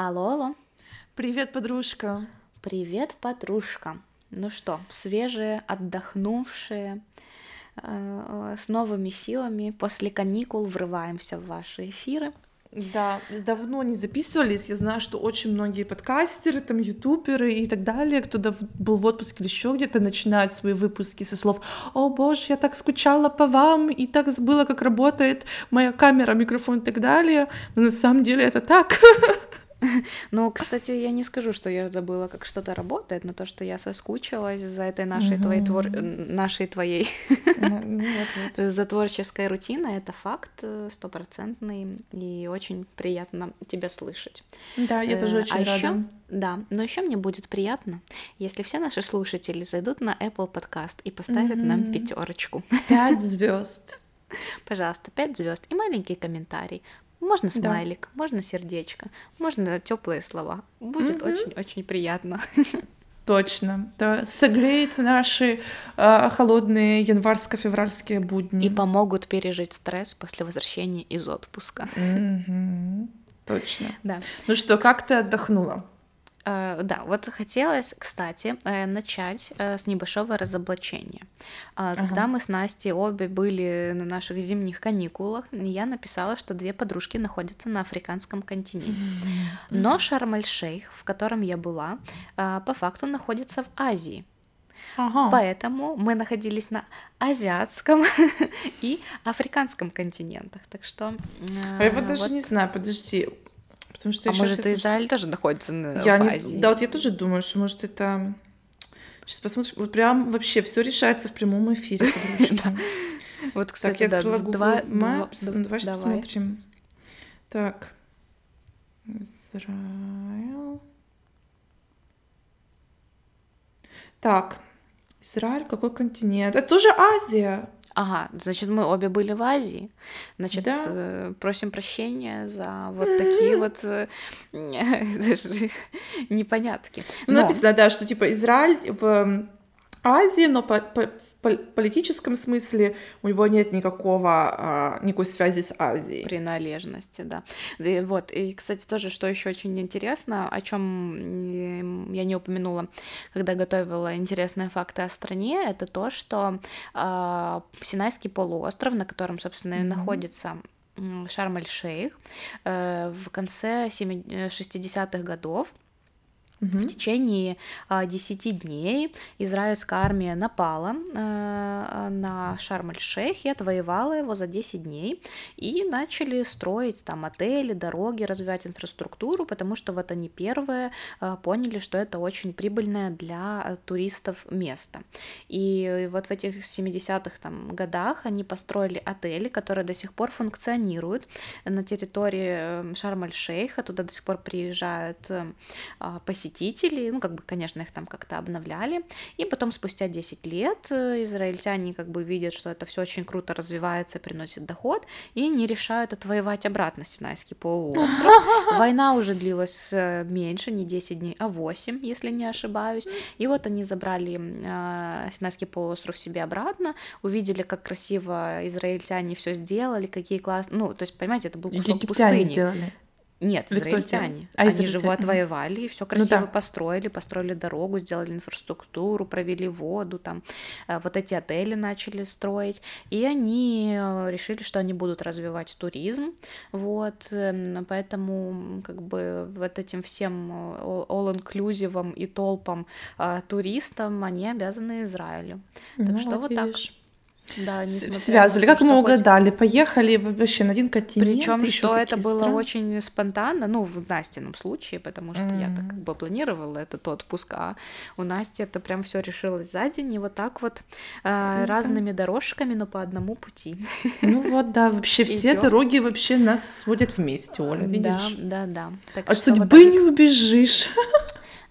Алло, алло. Привет, подружка. Привет, подружка. Ну что, свежие, отдохнувшие, э, с новыми силами после каникул врываемся в ваши эфиры. Да, давно не записывались. Я знаю, что очень многие подкастеры, там, ютуберы и так далее, кто был в отпуске или еще где-то, начинают свои выпуски со слов «О боже, я так скучала по вам, и так забыла, как работает моя камера, микрофон и так далее». Но на самом деле это так. Ну, кстати, я не скажу, что я забыла, как что-то работает, но то, что я соскучилась за этой нашей твоей твор... нашей твоей за творческой рутиной, это факт э, стопроцентный и очень приятно тебя слышать. Да, я тоже э, очень а рада. Ещё, да, но еще мне будет приятно, если все наши слушатели зайдут на Apple Podcast и поставят нам пятерочку. Пять звезд. Пожалуйста, пять звезд и маленький комментарий. Можно смайлик, да. можно сердечко, можно теплые слова. Будет очень-очень приятно. Точно. Да, согреет наши э, холодные январско-февральские будни. И помогут пережить стресс после возвращения из отпуска. Mm-hmm. Точно. Да. Ну что, как ты отдохнула? Э, да, вот хотелось, кстати, э, начать э, с небольшого разоблачения. А, когда ага. мы с Настей обе были на наших зимних каникулах, я написала, что две подружки находятся на африканском континенте. Но Шарм-эль-Шейх, в котором я была, по факту находится в Азии. Ага. Поэтому мы находились на азиатском и африканском континентах. Так что. А я вот даже не знаю, подожди. Потому что а может, Израиль тоже находится на, я в Азии? Не... Да, вот я тоже думаю, что может это... Сейчас посмотрим. Вот прям вообще все решается в прямом эфире, Вот, кстати, да, два... Maps. Давай сейчас посмотрим. Так. Израиль. Так. Израиль, какой континент? Это тоже Азия. Ага, значит, мы обе были в Азии. Значит, да. э, просим прощения за вот такие вот э, непонятки. Ну, но... написано, да, что типа Израиль в Азии, но по, по, политическом смысле у него нет никакого, а, никакой связи с Азией. Приналежности, да. И вот, и, кстати, тоже, что еще очень интересно, о чем я не упомянула, когда готовила интересные факты о стране, это то, что э, Синайский полуостров, на котором, собственно, mm-hmm. находится Шарм-эль-Шейх, э, в конце 60-х годов Угу. В течение а, 10 дней израильская армия напала а, на Шарм-эль-Шейх и отвоевала его за 10 дней. И начали строить там отели, дороги, развивать инфраструктуру, потому что вот они первые а, поняли, что это очень прибыльное для туристов место. И вот в этих 70-х там годах они построили отели, которые до сих пор функционируют на территории Шарм-эль-Шейха. Туда до сих пор приезжают посетители посетителей, ну, как бы, конечно, их там как-то обновляли, и потом спустя 10 лет э, израильтяне как бы видят, что это все очень круто развивается, приносит доход, и не решают отвоевать обратно Синайский полуостров. Война уже длилась э, меньше, не 10 дней, а 8, если не ошибаюсь, и вот они забрали э, Синайский полуостров себе обратно, увидели, как красиво израильтяне все сделали, какие классные, ну, то есть, понимаете, это был кусок пустыни. Сделали. Нет, израильтяне. А, Они израильтяне. же его отвоевали, и все ну красиво ну, да. построили, построили дорогу, сделали инфраструктуру, провели воду, там э, вот эти отели начали строить, и они э, решили, что они будут развивать туризм, вот, эм, поэтому как бы вот этим всем э, all-inclusive и толпам туристам они обязаны Израилю. Так ну, что вот, вот так. Да, связали. Как мы угадали, поехали вообще на один континент. Причем, что это было страны. очень спонтанно, ну, в Настином случае, потому что mm-hmm. я так как бы планировала этот отпуск, а у Насти это прям все решилось за день, и вот так вот э, mm-hmm. разными дорожками, но по одному пути. Ну вот, да, вообще все дороги вообще нас сводят вместе, Оля, видишь? Да, да, да. Так От судьбы не убежишь.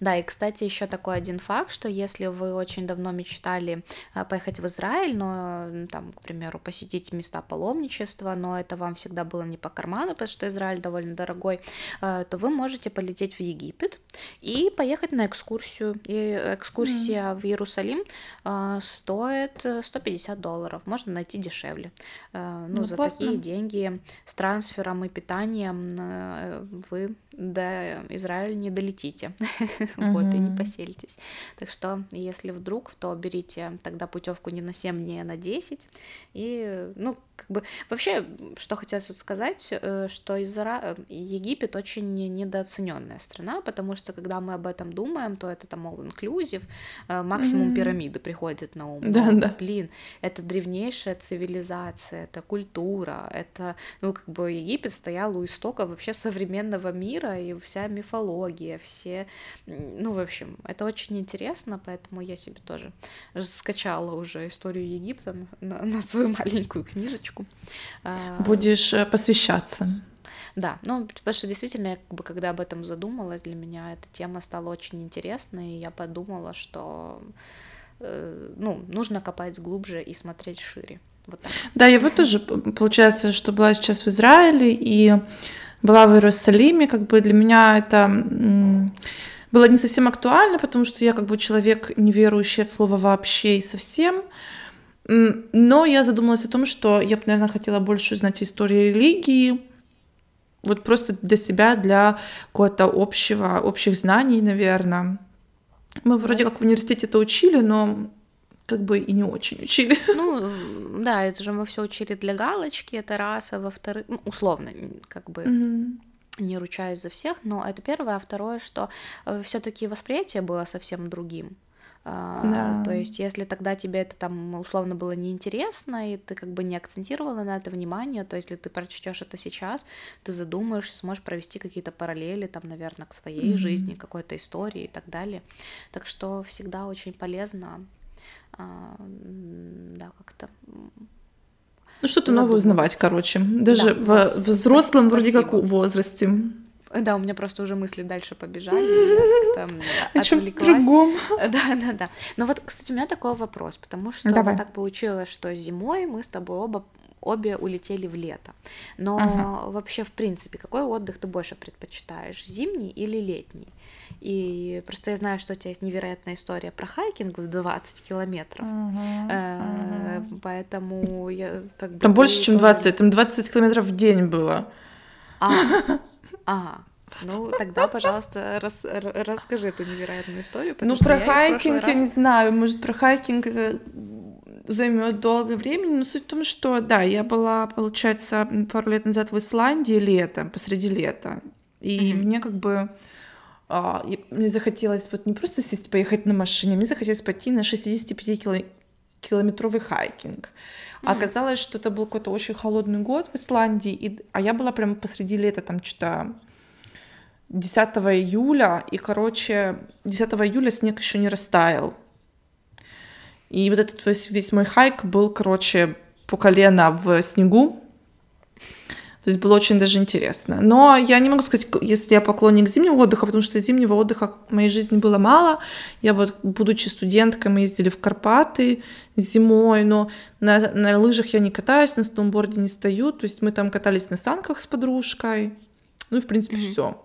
Да, и, кстати, еще такой один факт, что если вы очень давно мечтали а, поехать в Израиль, но, там, к примеру, посетить места паломничества, но это вам всегда было не по карману, потому что Израиль довольно дорогой, а, то вы можете полететь в Египет и поехать на экскурсию. И экскурсия mm-hmm. в Иерусалим а, стоит 150 долларов, можно найти дешевле. Ну, ну за классно. такие деньги с трансфером и питанием э, вы до Израиля не долетите, вот, и не поселитесь. Так что, если вдруг, то берите тогда путевку не на 7 дней, а на 10, и, ну, как бы, вообще, что хотелось сказать, э, что Изра... Египет очень недооцененная страна, потому что, когда мы об этом думаем, то это там all inclusive, э, максимум mm-hmm. пирамиды приходит на ум. Да, да. Блин, это древнейшая цивилизация, это культура, это, ну, как бы Египет стоял у истока вообще современного мира, и вся мифология, все, ну, в общем, это очень интересно, поэтому я себе тоже скачала уже историю Египта на, на свою маленькую книжечку. А, Будешь э, посвящаться. Да, ну, потому что действительно, я как бы, когда об этом задумалась, для меня эта тема стала очень интересной, и я подумала, что э, ну, нужно копать глубже и смотреть шире. Вот так. Да, я вот тоже, получается, что была сейчас в Израиле и была в Иерусалиме, как бы для меня это было не совсем актуально, потому что я как бы человек неверующий от слова вообще и совсем. Но я задумалась о том, что я бы, наверное, хотела больше знать истории религии, вот просто для себя, для какого-то общего, общих знаний, наверное. Мы вроде как в университете это учили, но как бы и не очень учили. Ну, да, это же мы все учили для галочки, это раз, а во-вторых, ну, условно, как бы mm-hmm. Не ручаюсь за всех, но это первое, а второе, что э, все-таки восприятие было совсем другим. А, да. То есть, если тогда тебе это там условно было неинтересно, и ты как бы не акцентировала на это внимание, то если ты прочтешь это сейчас, ты задумаешься, сможешь провести какие-то параллели, там, наверное, к своей mm-hmm. жизни, какой-то истории и так далее. Так что всегда очень полезно, а, да, как-то ну, что-то новое узнавать, короче. Даже да, в, взрослом вроде как возрасте. Да, у меня просто уже мысли дальше побежали, там О чем другом. Да, да, да. Но вот, кстати, у меня такой вопрос, потому что Давай. так получилось, что зимой мы с тобой оба обе улетели в лето. Но ага. вообще, в принципе, какой отдых ты больше предпочитаешь, зимний или летний? И просто я знаю, что у тебя есть невероятная история про хайкинг в 20 километров. Uh-huh, uh-huh. Поэтому я как бы... Там больше, чем 20, там 20 километров в день было. А, Ага. Ну, тогда, пожалуйста, рас, расскажи эту невероятную историю. Ну, про хайкинг я раз... не знаю, может, про хайкинг это займет долго времени, но суть в том, что, да, я была, получается, пару лет назад в Исландии летом, посреди лета, и mm-hmm. мне как бы а, мне захотелось вот не просто сесть, поехать на машине, мне захотелось пойти на 65 кило километровый хайкинг. А оказалось, что это был какой-то очень холодный год в Исландии, и, а я была прямо посреди лета, там что-то 10 июля, и, короче, 10 июля снег еще не растаял. И вот этот весь, весь мой хайк был, короче, по колено в снегу. То есть было очень даже интересно. Но я не могу сказать, если я поклонник зимнего отдыха, потому что зимнего отдыха в моей жизни было мало. Я вот, будучи студенткой, мы ездили в Карпаты зимой, но на, на лыжах я не катаюсь, на сноуборде не стою. То есть мы там катались на санках с подружкой. Ну в принципе, mm-hmm. все.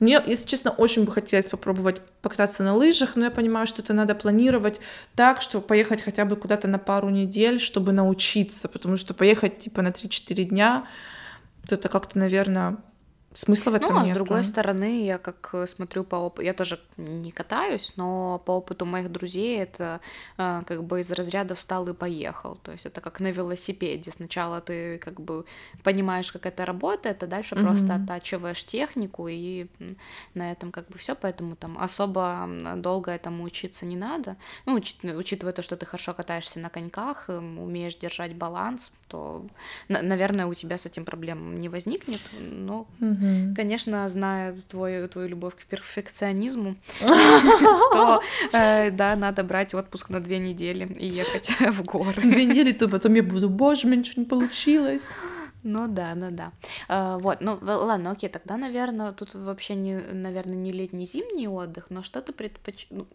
Мне, если честно, очень бы хотелось попробовать покататься на лыжах, но я понимаю, что это надо планировать так, чтобы поехать хотя бы куда-то на пару недель, чтобы научиться, потому что поехать типа на 3-4 дня то это как-то, наверное, Смысла в этом ну, а нет. с другой стороны, я как э, смотрю по опыту, я тоже не катаюсь, но по опыту моих друзей это э, как бы из разряда встал и поехал. То есть это как на велосипеде. Сначала ты как бы понимаешь, как это работает, а дальше mm-hmm. просто оттачиваешь технику, и на этом как бы все. Поэтому там особо долго этому учиться не надо. Ну, уч- учитывая то, что ты хорошо катаешься на коньках, эм, умеешь держать баланс, то, наверное, у тебя с этим проблем не возникнет. Но mm-hmm. Конечно, зная твою, твою любовь к перфекционизму, то э, да, надо брать отпуск на две недели и ехать в горы. Две недели, то потом я буду, боже, у меня ничего не получилось. Ну да, ну да. А, вот, ну ладно, окей, тогда, наверное, тут вообще не, наверное, не летний зимний отдых, но что ты предпоч... Ну,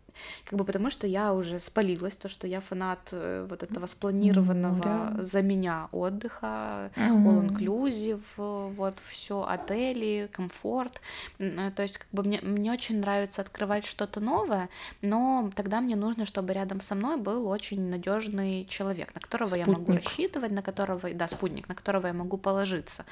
как бы потому что я уже спалилась, то, что я фанат э, вот этого спланированного mm, за меня отдыха, mm-hmm. all-inclusive, вот все, отели, комфорт. Э, то есть, как бы мне, мне очень нравится открывать что-то новое, но тогда мне нужно, чтобы рядом со мной был очень надежный человек, на которого спутник. я могу рассчитывать, на которого, да, спутник, на которого я могу положиться.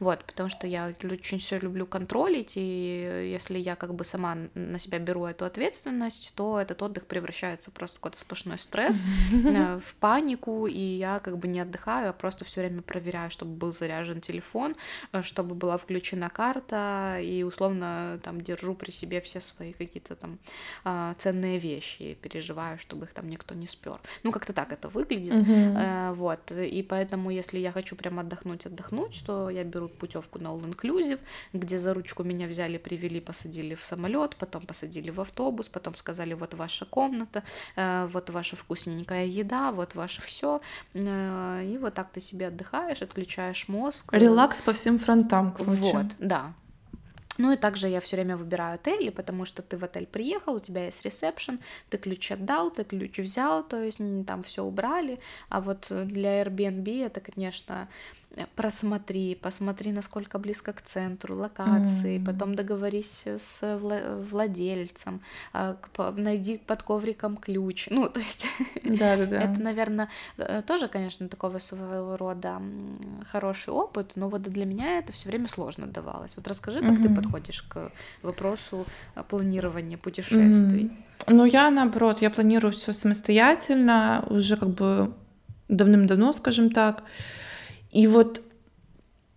Вот, потому что я очень все люблю контролить, и если я как бы сама на себя беру эту ответственность, то этот отдых превращается просто в какой-то сплошной стресс, э, в панику, и я как бы не отдыхаю, а просто все время проверяю, чтобы был заряжен телефон, э, чтобы была включена карта, и условно там держу при себе все свои какие-то там а, ценные вещи, переживаю, чтобы их там никто не спер. Ну, как-то так это выглядит. Uh-huh. Вот. И поэтому, если я хочу прям отдохнуть, отдохнуть, то я беру путевку на All Inclusive, где за ручку меня взяли, привели, посадили в самолет, потом посадили в автобус, потом сказали, вот ваша комната, э, вот ваша вкусненькая еда, вот ваше все. Э, и вот так ты себе отдыхаешь, отключаешь мозг. Релакс по всем фронтам, короче. Вот, да. Ну и также я все время выбираю отели, потому что ты в отель приехал, у тебя есть ресепшн, ты ключ отдал, ты ключ взял, то есть там все убрали. А вот для Airbnb это, конечно, просмотри, посмотри, насколько близко к центру, локации, mm. потом договорись с владельцем, а, найди под ковриком ключ. Ну, то есть да, да, да. это, наверное, э, тоже, конечно, такого своего рода хороший опыт, но вот для меня это все время сложно давалось. Вот расскажи, как mm-hmm. ты подходишь к вопросу э, планирования путешествий. Mm. Ну, я наоборот, я планирую все самостоятельно, уже как бы давным-давно, скажем так. И вот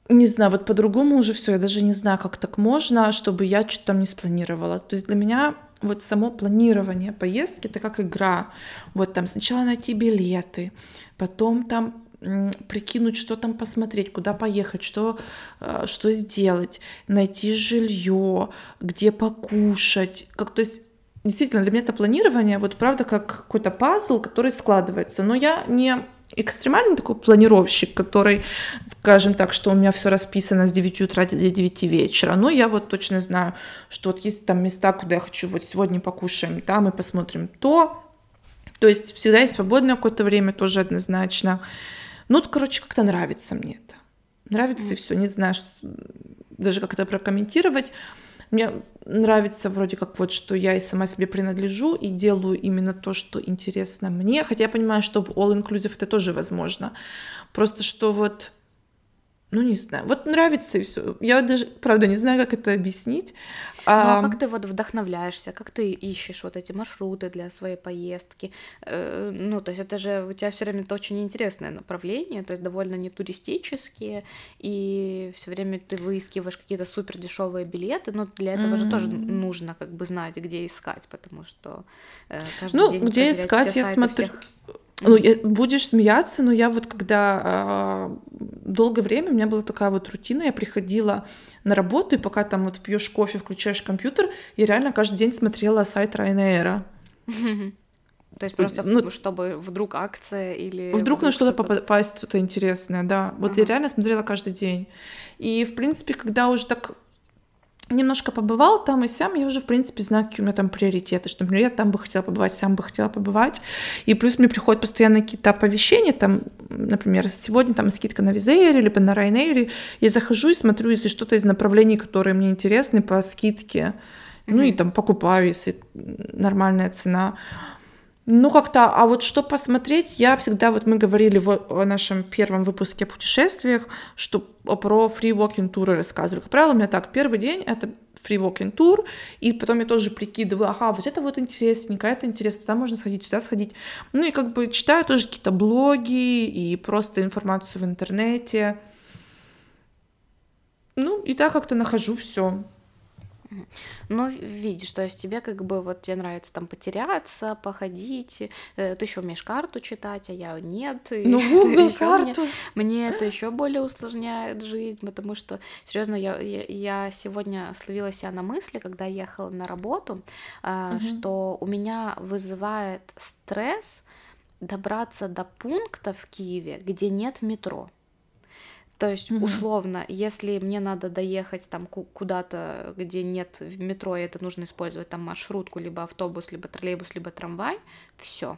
не знаю, вот по-другому уже все, я даже не знаю, как так можно, чтобы я что-то там не спланировала. То есть для меня вот само планирование поездки это как игра. Вот там сначала найти билеты, потом там прикинуть, что там посмотреть, куда поехать, что, э, что сделать, найти жилье, где покушать. Как, то есть действительно для меня это планирование, вот правда, как какой-то пазл, который складывается. Но я не экстремальный такой планировщик, который, скажем так, что у меня все расписано с 9 утра до 9 вечера, но я вот точно знаю, что вот есть там места, куда я хочу, вот сегодня покушаем там и посмотрим то, то есть всегда есть свободное какое-то время, тоже однозначно. Ну, вот, короче, как-то нравится мне это. Нравится mm. все, не знаю, даже как это прокомментировать. Мне нравится вроде как вот, что я и сама себе принадлежу и делаю именно то, что интересно мне. Хотя я понимаю, что в All Inclusive это тоже возможно. Просто что вот ну, не знаю. Вот нравится и все. Я даже, правда, не знаю, как это объяснить. Ну, а как ты вот вдохновляешься, как ты ищешь вот эти маршруты для своей поездки? Э, ну, то есть это же у тебя все время это очень интересное направление, то есть довольно не туристические, и все время ты выискиваешь какие-то супер дешевые билеты, но для этого mm-hmm. же тоже нужно как бы знать, где искать, потому что э, каждый ну, день где искать, я смотрю. Всех ну, я, будешь смеяться, но я вот когда э, долгое время у меня была такая вот рутина, я приходила на работу, и пока там вот пьешь кофе, включаешь компьютер, я реально каждый день смотрела сайт Ryanair. То есть просто ну, чтобы вдруг акция или... Вдруг на что-то попасть, что-то интересное, да. Вот ага. я реально смотрела каждый день. И, в принципе, когда уже так немножко побывал там и сам, я уже, в принципе, знаю, какие у меня там приоритеты, что, например, я там бы хотела побывать, сам бы хотела побывать, и плюс мне приходят постоянно какие-то оповещения, там, например, сегодня там скидка на Визейре, либо на Райнейре, я захожу и смотрю, если что-то из направлений, которые мне интересны по скидке, mm-hmm. ну и там покупаю, если нормальная цена, ну, как-то, а вот что посмотреть, я всегда, вот мы говорили в, о нашем первом выпуске о путешествиях, что про free walking туры рассказывали. Как правило, у меня так, первый день это walking тур, и потом я тоже прикидываю, ага, вот это вот интересненько, это интересно, туда можно сходить, сюда сходить. Ну и как бы читаю тоже какие-то блоги и просто информацию в интернете. Ну, и так как-то нахожу все. Ну, видишь, то есть тебе как бы вот тебе нравится там потеряться, походить, э, ты еще умеешь карту читать, а я нет. Ну, Google карту. Мне, мне это еще более усложняет жизнь, потому что, серьезно, я, я, я сегодня словила себя на мысли, когда ехала на работу, угу. что у меня вызывает стресс добраться до пункта в Киеве, где нет метро. То есть, угу. условно, если мне надо доехать там куда-то, где нет в метро, и это нужно использовать там маршрутку, либо автобус, либо троллейбус, либо трамвай, все,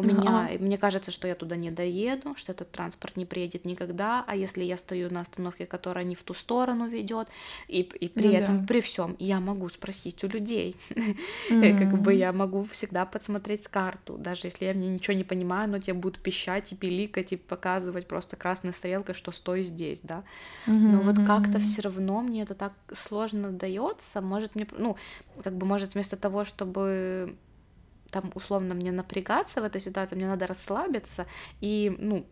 у меня, а. мне кажется, что я туда не доеду, что этот транспорт не приедет никогда, а если я стою на остановке, которая не в ту сторону ведет, и, и при ну, этом, да. при всем, я могу спросить у людей, mm-hmm. как бы я могу всегда подсмотреть с карту, даже если я мне ничего не понимаю, но тебе будут пищать и пиликать и показывать просто красной стрелкой, что стой здесь, да. Mm-hmm. Но вот как-то все равно мне это так сложно дается, может мне, ну, как бы может вместо того, чтобы там условно мне напрягаться в этой ситуации, мне надо расслабиться и, ну,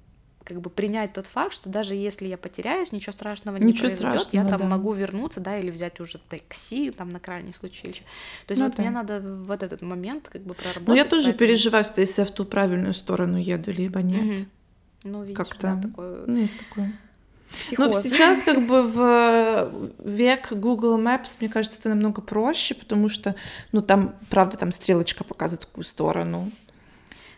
как бы принять тот факт, что даже если я потеряюсь, ничего страшного не ничего произойдет, я там да. могу вернуться, да, или взять уже такси, там на крайний случай. Или... То есть ну, вот да. мне надо вот этот момент как бы проработать. Ну я тоже поэтому... переживаю, что если я в ту правильную сторону еду, либо нет. Угу. Ну, видишь, как-то да, такое... Ну, есть такое. Психоз. Ну, сейчас как бы в век Google Maps, мне кажется, это намного проще, потому что, ну, там, правда, там стрелочка показывает в какую сторону.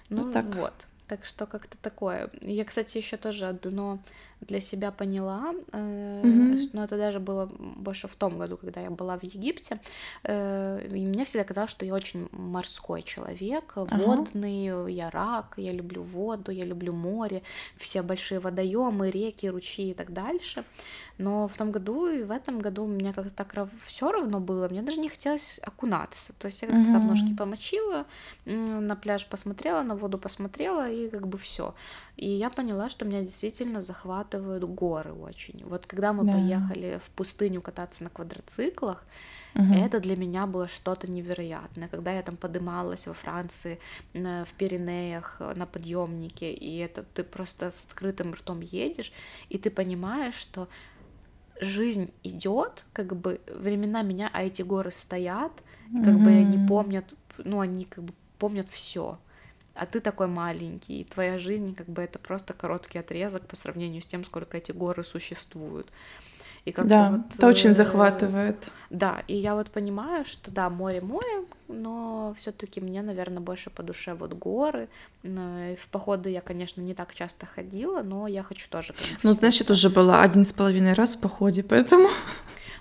Ну, ну так. вот. Так что как-то такое. Я, кстати, еще тоже одно для себя поняла, mm-hmm. но это даже было больше в том году, когда я была в Египте, э, и мне всегда казалось, что я очень морской человек, ага. водный, я рак, я люблю воду, я люблю море, все большие водоемы, реки, ручьи и так дальше. Но в том году и в этом году мне как-то так все равно было, мне даже не хотелось окунаться. То есть я как-то mm-hmm. там ножки помочила, на пляж посмотрела, на воду посмотрела и как бы все. И я поняла, что меня действительно захват захватывают горы очень. Вот когда мы да. поехали в пустыню кататься на квадроциклах, угу. это для меня было что-то невероятное. Когда я там подымалась во Франции, в Пиренеях, на подъемнике, и это ты просто с открытым ртом едешь, и ты понимаешь, что жизнь идет, как бы времена меня, а эти горы стоят, как mm бы они помнят, ну они как бы помнят все а ты такой маленький, и твоя жизнь как бы это просто короткий отрезок по сравнению с тем, сколько эти горы существуют. И как да, вот, это очень э, захватывает. Да, и я вот понимаю, что да, море море, но все-таки мне, наверное, больше по душе вот горы. В походы я, конечно, не так часто ходила, но я хочу тоже. Конечно, ну, значит, уже была один с половиной раз в походе, поэтому.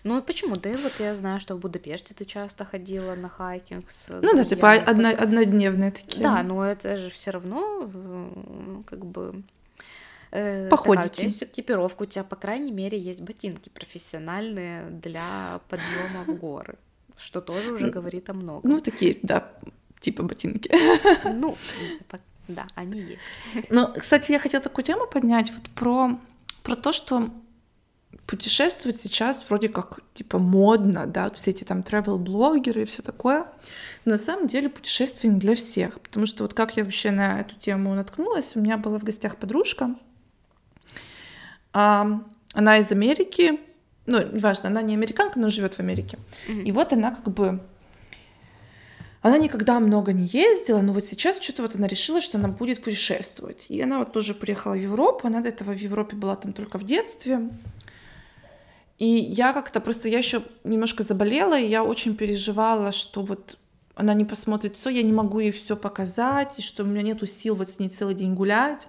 Ну почему? Да, вот я знаю, что в Будапеште ты часто ходила на хайкинг с Ну да, типа одно, однодневные такие. Да, но это же все равно как бы э, Походите. Такая, у тебя есть экипировка, у тебя, по крайней мере, есть ботинки профессиональные для подъема в горы, что тоже уже говорит о многом. Ну, такие, да, типа ботинки. Ну, да, они есть. Ну, кстати, я хотела такую тему поднять вот про, про то, что путешествовать сейчас вроде как типа модно, да, все эти там travel-блогеры и все такое. Но на самом деле путешествие не для всех, потому что вот как я вообще на эту тему наткнулась, у меня была в гостях подружка, она из Америки, ну, неважно, она не американка, но живет в Америке. Mm-hmm. И вот она как бы она никогда много не ездила, но вот сейчас что-то вот она решила, что она будет путешествовать. И она вот тоже приехала в Европу, она до этого в Европе была там только в детстве. И я как-то просто, я еще немножко заболела, и я очень переживала, что вот она не посмотрит все, я не могу ей все показать, и что у меня нету сил вот с ней целый день гулять.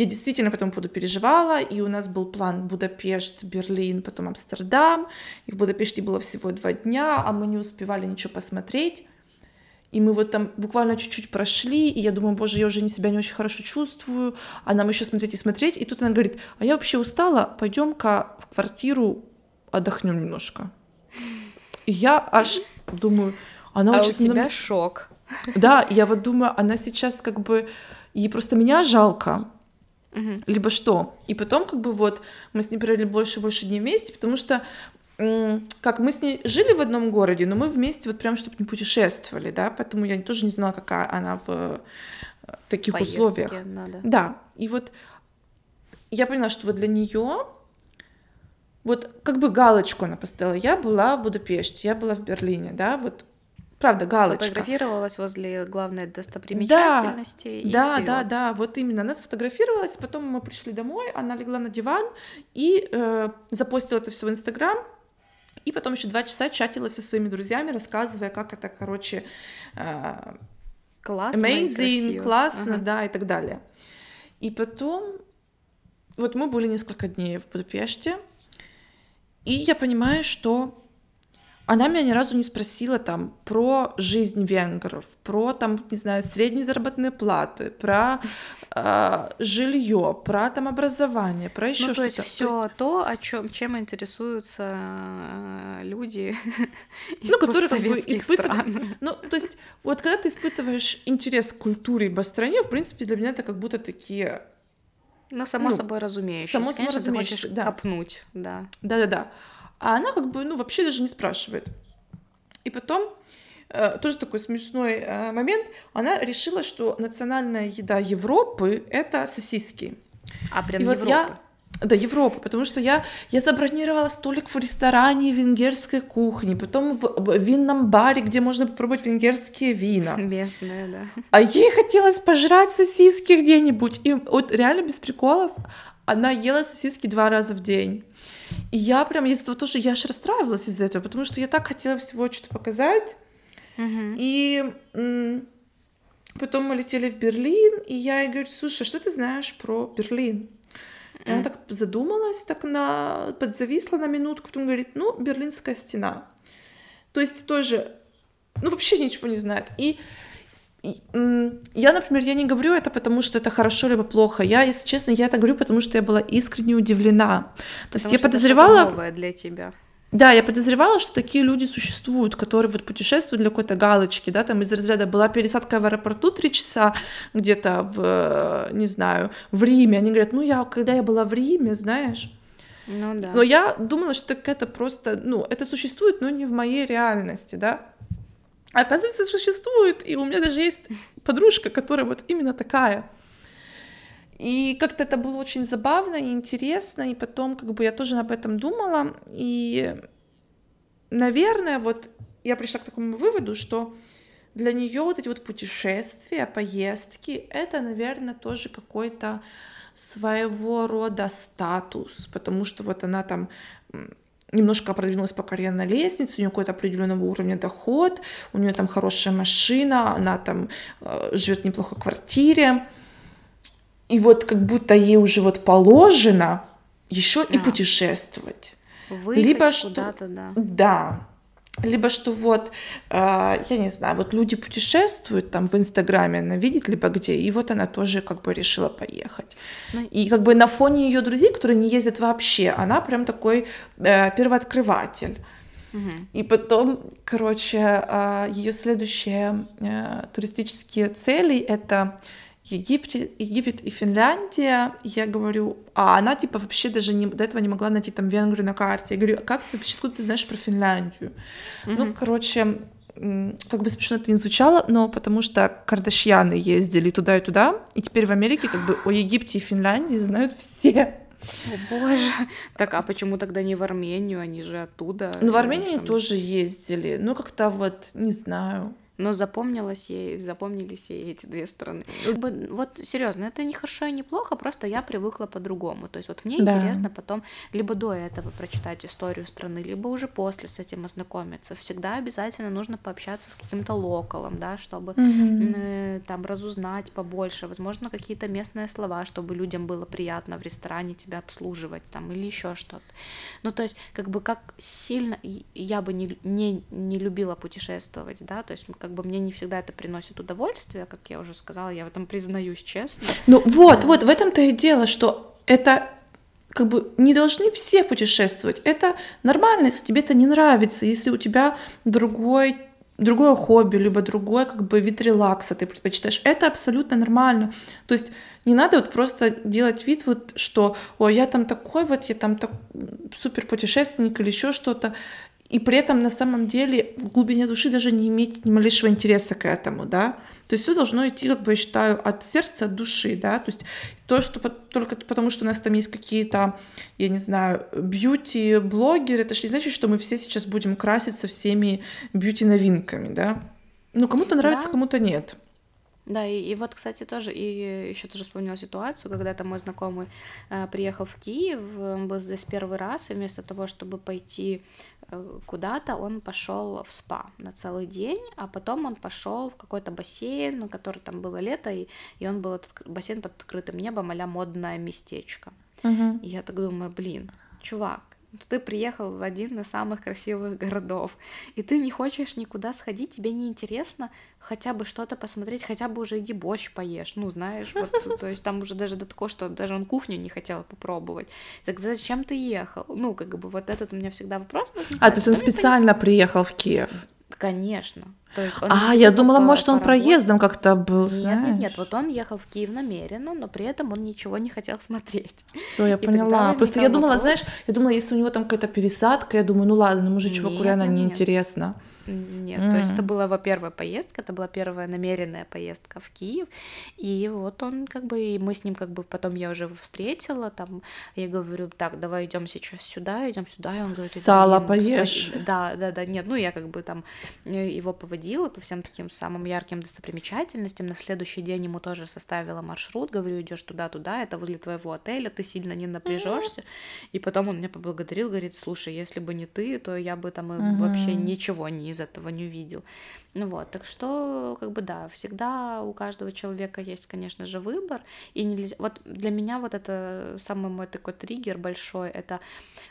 Я действительно по этому поводу переживала, и у нас был план Будапешт, Берлин, потом Амстердам, и в Будапеште было всего два дня, а мы не успевали ничего посмотреть. И мы вот там буквально чуть-чуть прошли, и я думаю, боже, я уже не себя не очень хорошо чувствую, а нам еще смотреть и смотреть. И тут она говорит, а я вообще устала, пойдем-ка в квартиру отдохнем немножко. И я аж думаю, она а очень... у тебя нам... шок. Да, я вот думаю, она сейчас как бы... Ей просто меня жалко. Угу. Либо что. И потом как бы вот мы с ней провели больше и больше дней вместе, потому что как мы с ней жили в одном городе, но мы вместе вот прям чтобы не путешествовали, да, поэтому я тоже не знала, какая она в э, таких Поездки условиях. Надо. Да, и вот я поняла, что вот для нее вот как бы галочку она поставила. Я была в Будапеште, я была в Берлине, да, вот правда, галочка. Сфотографировалась возле главной достопримечательности. Да, да, да, да, вот именно. Она сфотографировалась, потом мы пришли домой, она легла на диван и э, запостила это все в Инстаграм. И потом еще два часа чатилась со своими друзьями, рассказывая, как это, короче, э, классно, amazing, классно, ага. да, и так далее. И потом вот мы были несколько дней в Будапеште, и я понимаю, что она меня ни разу не спросила там про жизнь венгров, про там, не знаю, средние заработные платы, про э, жилье, про там образование, про еще ну, что-то. То есть все то, есть... то, о чем чем интересуются э, люди, из ну, которые как бы испытывают. Ну, то есть, вот когда ты испытываешь интерес к культуре ибо стране, в принципе, для меня это как будто такие ну, само ну, собой разумеющееся. Само собой разумеющееся, да. копнуть, да. Да-да-да. А она как бы, ну, вообще даже не спрашивает. И потом, э, тоже такой смешной э, момент, она решила, что национальная еда Европы — это сосиски. А прям И Европы? Вот я, да, Европа, потому что я, я забронировала столик в ресторане венгерской кухни, потом в винном баре, где можно попробовать венгерские вина. Местные, да. А ей хотелось пожрать сосиски где-нибудь. И вот реально без приколов, она ела сосиски два раза в день. И я прям из этого тоже, я аж расстраивалась из-за этого, потому что я так хотела всего что-то показать. Угу. И м- потом мы летели в Берлин, и я ей говорю, слушай, а что ты знаешь про Берлин? И она так задумалась, так на... подзависла на минутку, потом говорит, ну, Берлинская стена. То есть тоже, ну, вообще ничего не знает. И я, например, я не говорю это потому, что это хорошо либо плохо. Я, если честно, я это говорю, потому что я была искренне удивлена. То потому есть я подозревала... Это новое для тебя. Да, я подозревала, что такие люди существуют, которые вот путешествуют для какой-то галочки, да, там из разряда была пересадка в аэропорту три часа где-то в, не знаю, в Риме. Они говорят, ну я, когда я была в Риме, знаешь, ну да. Но я думала, что это просто, ну, это существует, но не в моей реальности, да. Оказывается, существует, и у меня даже есть подружка, которая вот именно такая. И как-то это было очень забавно и интересно, и потом как бы я тоже об этом думала, и, наверное, вот я пришла к такому выводу, что для нее вот эти вот путешествия, поездки, это, наверное, тоже какой-то своего рода статус, потому что вот она там немножко продвинулась по карьерной лестнице, у нее какой-то определенного уровня доход, у нее там хорошая машина, она там э, живет в неплохой квартире. И вот как будто ей уже вот положено еще да. и путешествовать. Выехать Либо что да. Да, либо что вот, э, я не знаю, вот люди путешествуют там в Инстаграме, она видит либо где, и вот она тоже как бы решила поехать. Ну... И как бы на фоне ее друзей, которые не ездят вообще, она прям такой э, первооткрыватель. Угу. И потом, короче, э, ее следующие туристические цели это Египет, Египет и Финляндия, я говорю, а она типа вообще даже не, до этого не могла найти там Венгрию на карте. Я говорю, а как ты вообще, откуда ты знаешь про Финляндию? Mm-hmm. Ну, короче, как бы смешно это не звучало, но потому что Кардашьяны ездили туда и туда, и теперь в Америке как бы о Египте и Финляндии знают все. О боже. Так, а почему тогда не в Армению? Они же оттуда. Ну, в Армению они тоже ездили. Ну, как-то вот, не знаю но запомнилось ей, запомнились ей эти две страны. Вот серьезно, это не хорошо и не плохо, просто я привыкла по-другому. То есть вот мне да. интересно потом либо до этого прочитать историю страны, либо уже после с этим ознакомиться. Всегда обязательно нужно пообщаться с каким-то локалом, да, чтобы угу. там разузнать побольше, возможно, какие-то местные слова, чтобы людям было приятно в ресторане тебя обслуживать там или еще что-то. Ну, то есть, как бы как сильно я бы не, не, не любила путешествовать, да, то есть как как бы мне не всегда это приносит удовольствие, как я уже сказала, я в этом признаюсь честно. Ну вот, вот, в этом-то и дело, что это как бы не должны все путешествовать. Это нормально, если тебе это не нравится, если у тебя другой другое хобби, либо другой как бы вид релакса ты предпочитаешь. Это абсолютно нормально. То есть не надо вот просто делать вид вот, что, ой, я там такой вот, я там так супер путешественник или еще что-то и при этом на самом деле в глубине души даже не иметь ни малейшего интереса к этому, да. То есть все должно идти, как бы я считаю, от сердца, от души, да. То есть то, что только потому, что у нас там есть какие-то, я не знаю, бьюти-блогеры, это же не значит, что мы все сейчас будем краситься всеми бьюти-новинками, да. Ну, кому-то нравится, да. кому-то нет. Да, и, и вот, кстати, тоже, и еще тоже вспомнила ситуацию, когда там мой знакомый э, приехал в Киев, он был здесь первый раз, и вместо того, чтобы пойти э, куда-то, он пошел в спа на целый день, а потом он пошел в какой-то бассейн, на который там было лето, и, и он был этот бассейн под открытым небом, а модное местечко. Мгм. И я так думаю, блин, чувак, ты приехал в один из самых красивых городов, и ты не хочешь никуда сходить, тебе не интересно хотя бы что-то посмотреть, хотя бы уже иди борщ поешь, ну, знаешь, вот, то есть там уже даже до такого, что даже он кухню не хотел попробовать. Так зачем ты ехал? Ну, как бы вот этот у меня всегда вопрос возникает. А, то есть он пон- специально приехал в Киев? Конечно. То есть он А, я думала, может, он проездом как-то был, Нет, знаешь? нет, нет, вот он ехал в Киев намеренно, но при этом он ничего не хотел смотреть. Все, я И поняла. Просто я думала, вопрос- знаешь, я думала, если у него там какая-то пересадка, я думаю, ну ладно, ну Нет, реально нет, нет. Нет, то есть это была, во-первых, поездка, это была первая намеренная поездка в Киев, и вот он как бы, и мы с ним как бы, потом я уже его встретила, там, я говорю, так, давай идем сейчас сюда, идем сюда, и он говорит, Сало «Блин, поешь». господи». Да, да, да, нет, ну я как бы там э, его поводила по всем таким самым ярким достопримечательностям, на следующий день ему тоже составила маршрут, говорю, идешь туда-туда, это возле твоего отеля, ты сильно не напряжешься, и потом он меня поблагодарил, говорит, слушай, если бы не ты, то я бы там и вообще ничего не из этого не увидел. Ну вот, так что, как бы да, всегда у каждого человека есть, конечно же, выбор, и нельзя... Вот для меня вот это самый мой такой триггер большой, это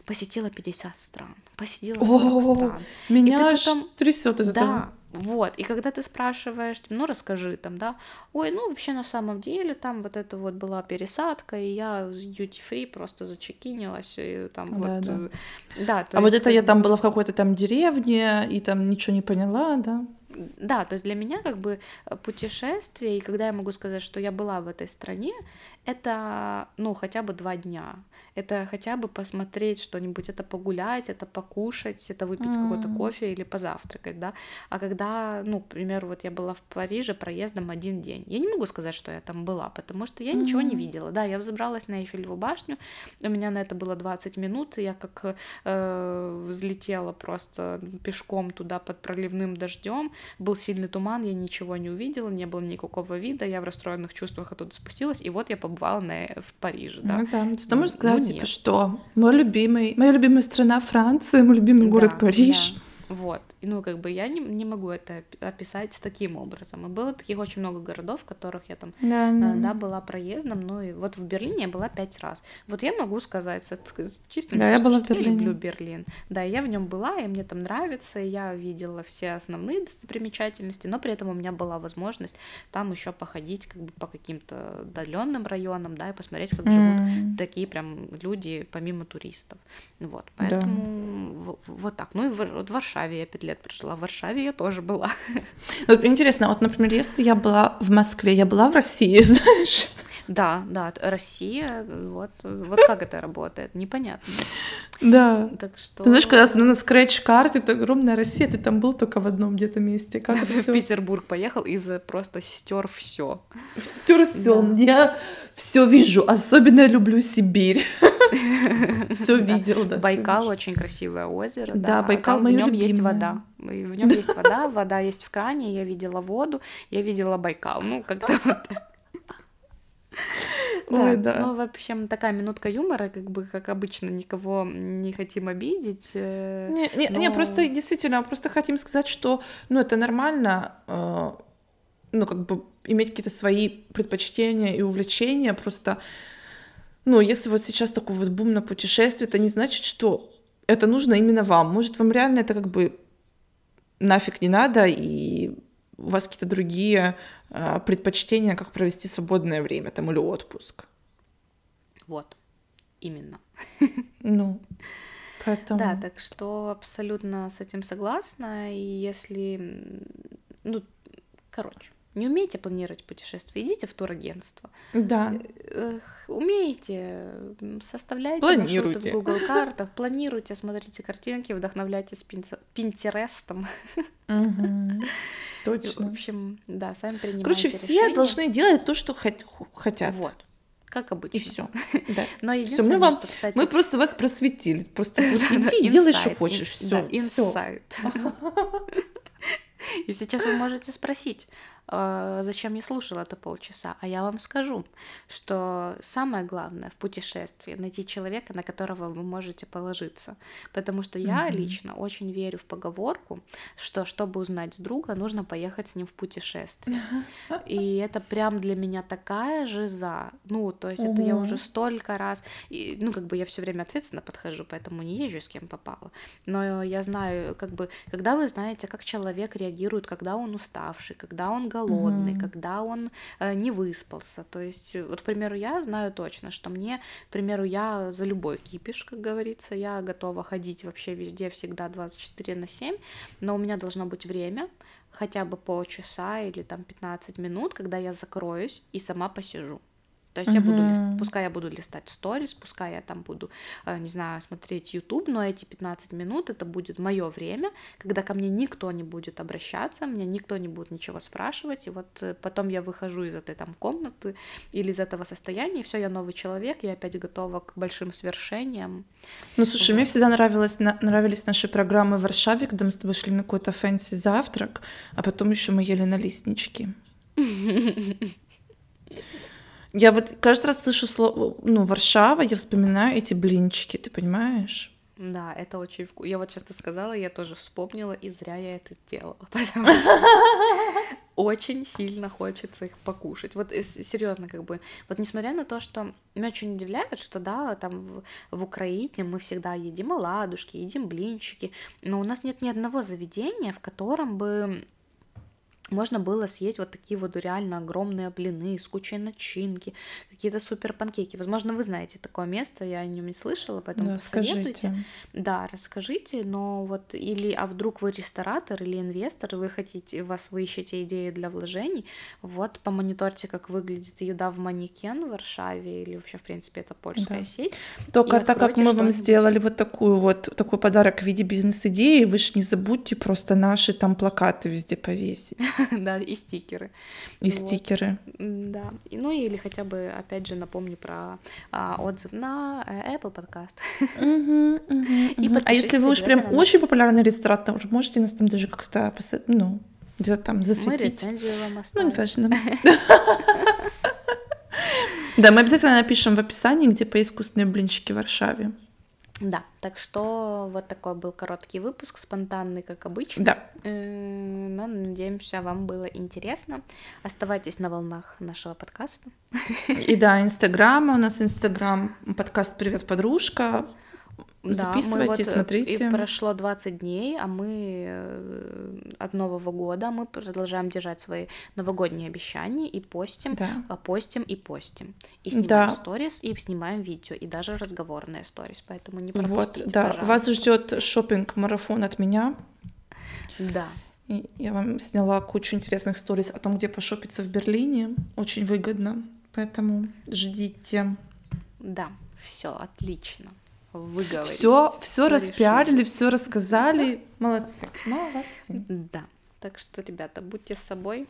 посетила 50 стран, посетила 40 О, стран. Меня потом- трясет от Да. Вот. И когда ты спрашиваешь, ну расскажи там, да, ой, ну вообще на самом деле там вот это вот была пересадка, и я с duty free просто зачекинилась, и там Да, вот, да. э, да. то А вот есть это я там бы- была в какой-то там деревне, и там ничего не поняла, да? Да, то есть для меня как бы э, путешествие, и когда я могу сказать, что я была в этой стране, это, ну, хотя бы два дня. Это хотя бы посмотреть что-нибудь, это погулять, это покушать, это выпить какой-то М. кофе или позавтракать, да. А когда, ну, к примеру, вот я была в Париже проездом один день, я не могу сказать, что я там была, потому что я ничего не видела. Да, я взобралась на Эйфелеву башню, у меня на это было 20 минут, я как э, взлетела просто пешком туда под проливным дождем, был сильный туман, я ничего не увидела, не было никакого вида, я в расстроенных чувствах оттуда спустилась, и вот я побывала на, в Париже, да. Ну да. Что Ну, можно сказать, ну, типа, что мой любимый, моя любимая страна Франция, мой любимый город Да, Париж. да. Вот. И, Ну, как бы я не, не могу это опи- описать таким образом. И было таких очень много городов, в которых я там Да, э, да, была проездом, ну и вот в Берлине я была пять раз. Вот я могу сказать, чистым Да, я была в Берлине. люблю Берлин. Да, я в нем была, и мне там нравится, и я видела все основные достопримечательности, но при этом у меня была возможность там еще походить как бы по каким-то отдаленным районам, да, и посмотреть, как живут М. такие прям люди помимо туристов. Вот, Да. поэтому в- вот так. Ну и в, вот в Варшаве я пять лет прожила, в Варшаве я тоже была. Вот интересно, вот, например, если я была в Москве, я была в России, знаешь? Да, да, Россия, вот, вот как это работает, непонятно. Да. Так что... Ты знаешь, когда на скретч-карте, это огромная Россия, ты там был только в одном где-то месте. Как это в? Петербург поехал и за- просто стер все. Стер все. Да. Я все вижу. Особенно люблю Сибирь. Все видел, да. Байкал очень красивое озеро. Да, Байкал нем есть вода. И В нем есть вода, вода есть в кране. Я видела воду, я видела Байкал. Ну, как-то вот так. Ой, да. Ну, в общем, такая минутка юмора, как бы, как обычно, никого не хотим обидеть. э, Не, не, не, но- просто действительно, просто хотим сказать, что, ну, это нормально, э, ну, как бы иметь какие-то свои предпочтения и увлечения, просто, ну, если вот сейчас такой вот бум на путешествие, это не значит, что это нужно именно вам. Может, вам реально это как бы нафиг не надо, и у вас какие-то другие э, предпочтения, как провести свободное время там или отпуск. Вот, именно. Ну, поэтому... Да, так что абсолютно с этим согласна. И если, ну, короче, не умеете планировать путешествие, идите в турагентство. Да. Умеете, составляйте Планируйте. маршруты в Google картах, планируйте, смотрите картинки, вдохновляйтесь пинтерестом. Мгм. В Точно. общем, да, сами принимайте Короче, все решения. должны делать то, что хотят. Вот, как обычно. И все. Да. Но единственное, мы вам- что, кстати, Мы просто вас просветили. Просто иди и делай, что хочешь. Все. инсайт. И сейчас вы можете спросить, э, зачем я слушала это полчаса. А я вам скажу, что самое главное в путешествии найти человека, на которого вы можете положиться. Потому что я mm-hmm. лично очень верю в поговорку, что чтобы узнать друга, нужно поехать с ним в путешествие. И это прям для меня такая жиза. Ну, то есть mm-hmm. это я уже столько раз, и, ну, как бы я все время ответственно подхожу, поэтому не езжу с кем попало. Но я знаю, как бы, когда вы знаете, как человек реагирует, когда он уставший, когда он голодный, mm-hmm. когда он э, не выспался. То есть, вот, к примеру, я знаю точно, что мне, к примеру, я за любой кипиш, как говорится, я готова ходить вообще везде, всегда 24 на 7, но у меня должно быть время, хотя бы полчаса или там 15 минут, когда я закроюсь и сама посижу. То есть mm-hmm. я буду лист... пускай я буду листать сторис, пускай я там буду, э, не знаю, смотреть YouTube, но эти 15 минут это будет мое время, когда ко мне никто не будет обращаться, меня никто не будет ничего спрашивать, и вот э, потом я выхожу из этой там комнаты или из этого состояния, и все, я новый человек, я опять готова к большим свершениям. Ну, слушай, вот. мне всегда нравилось, на, нравились наши программы в Варшаве, когда мы с тобой шли на какой-то fancy завтрак, а потом еще мы ели налистнички. Я вот каждый раз слышу слово, ну, Варшава, я вспоминаю эти блинчики, ты понимаешь? Да, это очень вкусно. Я вот сейчас ты сказала, я тоже вспомнила, и зря я это сделала, очень сильно хочется их покушать. Вот э, серьезно, как бы, вот несмотря на то, что меня очень удивляет, что да, там в Украине мы всегда едим оладушки, едим блинчики, но у нас нет ни одного заведения, в котором бы можно было съесть вот такие вот реально огромные блины с кучей начинки, какие-то супер панкейки. Возможно, вы знаете такое место, я о нем не слышала, поэтому да, посоветуйте. Скажите. Да, расскажите, но вот или, а вдруг вы ресторатор или инвестор, и вы хотите, вас вы ищете идеи для вложений, вот помониторьте, как выглядит еда в манекен в Варшаве или вообще, в принципе, это польская да. сеть. Только так как мы вам сделали вот такую вот, такой подарок в виде бизнес-идеи, вы же не забудьте просто наши там плакаты везде повесить. да, и стикеры. И вот. стикеры. Да. Ну или хотя бы, опять же, напомню про а, отзыв на э, Apple подкаст. А если вы уж прям очень популярный ресторатор, можете нас там даже как-то ну, где-то там засветить. Мы рецензию вам оставим. Ну, не важно. Да, мы обязательно напишем в описании, где поесть вкусные блинчики в Варшаве. Да, так что вот такой был короткий выпуск, спонтанный, как обычно. Да. Э, но надеемся, вам было интересно. Оставайтесь на волнах нашего подкаста. И да, Инстаграма, у нас Инстаграм, подкаст «Привет, подружка». Записывайте, да, вот смотрите. И прошло 20 дней, а мы э, от Нового года мы продолжаем держать свои новогодние обещания и постим, да. А, постим и постим. И снимаем да. сторис, и снимаем видео, и даже разговорные сторис, поэтому не пропустите, Вот, да, пожалуйста. вас ждет шопинг марафон от меня. Да. И я вам сняла кучу интересных сторис о том, где пошопиться в Берлине. Очень выгодно, поэтому ждите. Да, все отлично выговорить. Все, все распиарили, все рассказали. Молодцы, молодцы. Да. Так что, ребята, будьте собой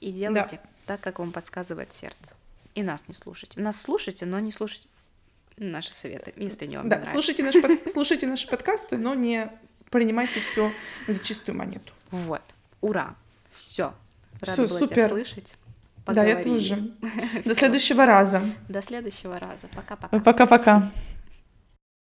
и делайте да. так, как вам подсказывает сердце. И нас не слушайте. Нас слушайте, но не слушайте наши советы, если не вам да, не слушайте, наш под... слушайте наши подкасты, но не принимайте все за чистую монету. Вот. Ура. Все. Рада Всё, супер. тебя слышать. Поговорили. Да, я тоже. До следующего раза. До следующего раза. Пока-пока. Пока-пока.